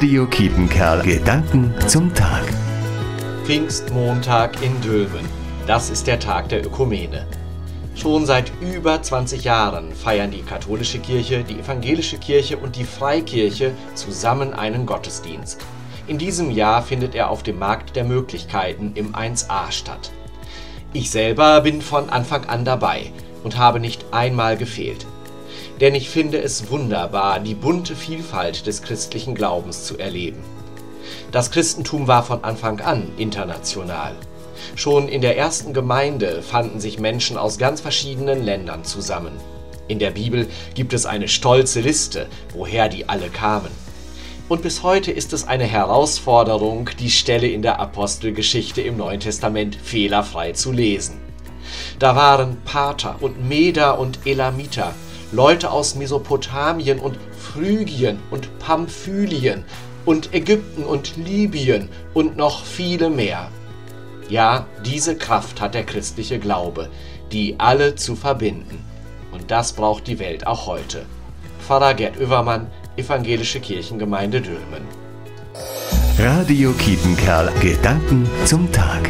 Radio Kietenkerl. Gedanken zum Tag. Pfingstmontag in Dülmen. Das ist der Tag der Ökumene. Schon seit über 20 Jahren feiern die katholische Kirche, die evangelische Kirche und die Freikirche zusammen einen Gottesdienst. In diesem Jahr findet er auf dem Markt der Möglichkeiten im 1a statt. Ich selber bin von Anfang an dabei und habe nicht einmal gefehlt denn ich finde es wunderbar, die bunte Vielfalt des christlichen Glaubens zu erleben. Das Christentum war von Anfang an international. Schon in der ersten Gemeinde fanden sich Menschen aus ganz verschiedenen Ländern zusammen. In der Bibel gibt es eine stolze Liste, woher die alle kamen. Und bis heute ist es eine Herausforderung, die Stelle in der Apostelgeschichte im Neuen Testament fehlerfrei zu lesen. Da waren Pater und Meder und Elamiter, Leute aus Mesopotamien und Phrygien und Pamphylien und Ägypten und Libyen und noch viele mehr. Ja, diese Kraft hat der christliche Glaube, die alle zu verbinden. Und das braucht die Welt auch heute. Pfarrer Gerd Oevermann, Evangelische Kirchengemeinde Dülmen. Radio Kietenkerl. Gedanken zum Tag.